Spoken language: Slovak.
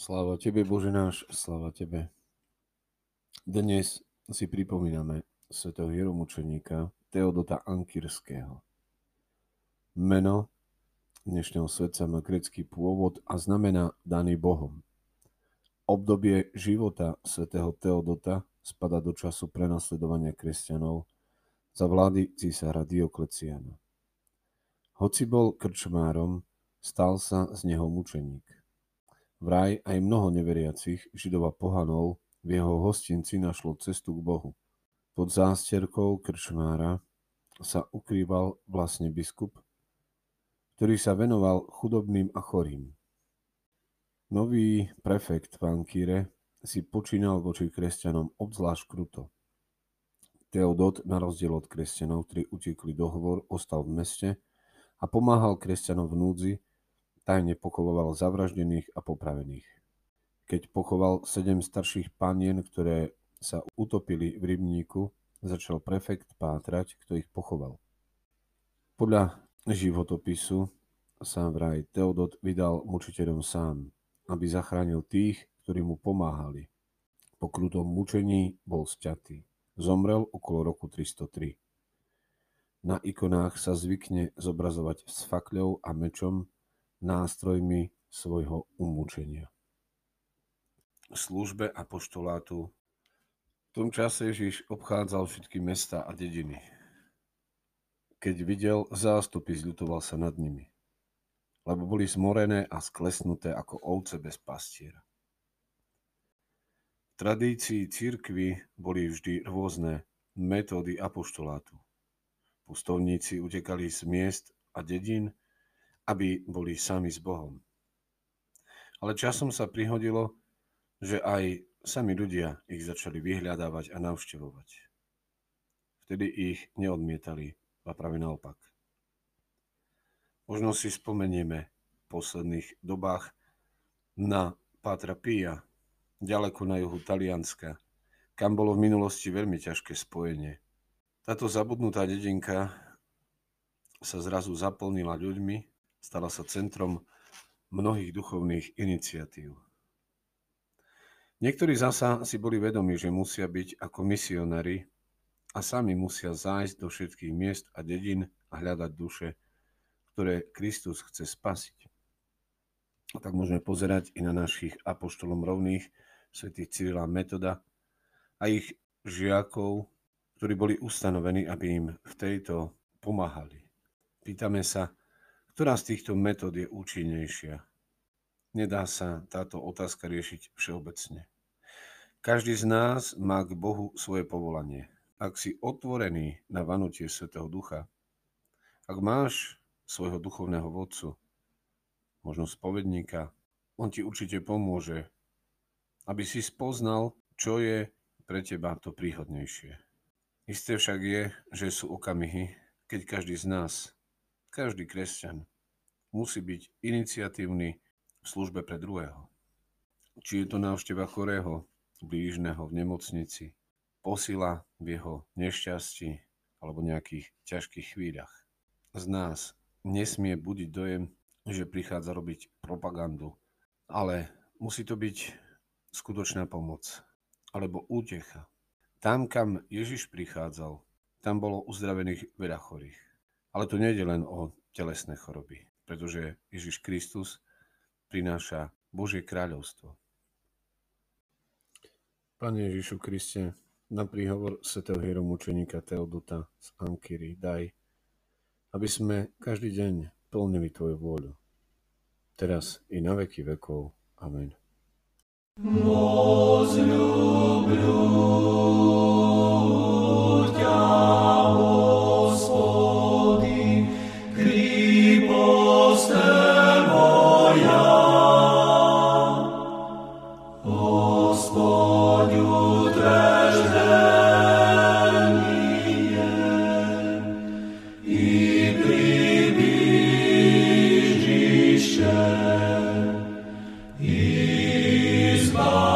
Sláva Tebe, Bože náš, sláva Tebe. Dnes si pripomíname svätého hieromučeníka Teodota Ankyrského. Meno dnešného svetca má grecký pôvod a znamená daný Bohom. Obdobie života svätého Teodota spada do času prenasledovania kresťanov za vlády císara Diokleciana. Hoci bol krčmárom, stal sa z neho mučeník. Vraj aj mnoho neveriacich židov a pohanov v jeho hostinci našlo cestu k Bohu. Pod zásterkou krčmára sa ukrýval vlastne biskup, ktorý sa venoval chudobným a chorým. Nový prefekt v Ankíre si počínal voči kresťanom obzvlášť kruto. Teodot, na rozdiel od kresťanov, ktorí utekli do hovor, ostal v meste a pomáhal kresťanom v núdzi, tajne pochoval zavraždených a popravených. Keď pochoval sedem starších panien, ktoré sa utopili v rybníku, začal prefekt pátrať, kto ich pochoval. Podľa životopisu sa vraj Teodot vydal mučiteľom sám, aby zachránil tých, ktorí mu pomáhali. Po krutom mučení bol sťatý. Zomrel okolo roku 303. Na ikonách sa zvykne zobrazovať s fakľou a mečom, nástrojmi svojho umúčenia. Službe apoštolátu v tom čase Ježiš obchádzal všetky mesta a dediny. Keď videl zástupy, zľutoval sa nad nimi, lebo boli zmorené a sklesnuté ako ovce bez pastiera. V tradícii církvy boli vždy rôzne metódy apoštolátu. Pustovníci utekali z miest a dedín, aby boli sami s Bohom. Ale časom sa prihodilo, že aj sami ľudia ich začali vyhľadávať a navštevovať. Vtedy ich neodmietali, a práve naopak. Možno si spomenieme v posledných dobách na Pátra Pia, ďaleko na juhu Talianska, kam bolo v minulosti veľmi ťažké spojenie. Táto zabudnutá dedinka sa zrazu zaplnila ľuďmi, stala sa centrom mnohých duchovných iniciatív. Niektorí zasa si boli vedomi, že musia byť ako misionári a sami musia zájsť do všetkých miest a dedín a hľadať duše, ktoré Kristus chce spasiť. A tak môžeme pozerať i na našich apoštolom rovných, svätých Cyrila Metoda a ich žiakov, ktorí boli ustanovení, aby im v tejto pomáhali. Pýtame sa, ktorá z týchto metód je účinnejšia? Nedá sa táto otázka riešiť všeobecne. Každý z nás má k Bohu svoje povolanie. Ak si otvorený na vanutie Svetého Ducha, ak máš svojho duchovného vodcu, možno spovedníka, on ti určite pomôže, aby si spoznal, čo je pre teba to príhodnejšie. Isté však je, že sú okamihy, keď každý z nás, každý kresťan, musí byť iniciatívny v službe pre druhého. Či je to návšteva chorého, blížneho v nemocnici, posila v jeho nešťastí alebo nejakých ťažkých chvíľach. Z nás nesmie budiť dojem, že prichádza robiť propagandu, ale musí to byť skutočná pomoc alebo útecha tam, kam Ježiš prichádzal, tam bolo uzdravených veľa chorých. Ale to nie je len o telesné choroby, pretože Ježiš Kristus prináša Božie kráľovstvo. Pane Ježišu Kriste, na príhovor svätého hieromučeníka Teodota z Ankyry daj, aby sme každý deň plnili Tvoju vôľu. Teraz i na veky vekov. Amen. Oh.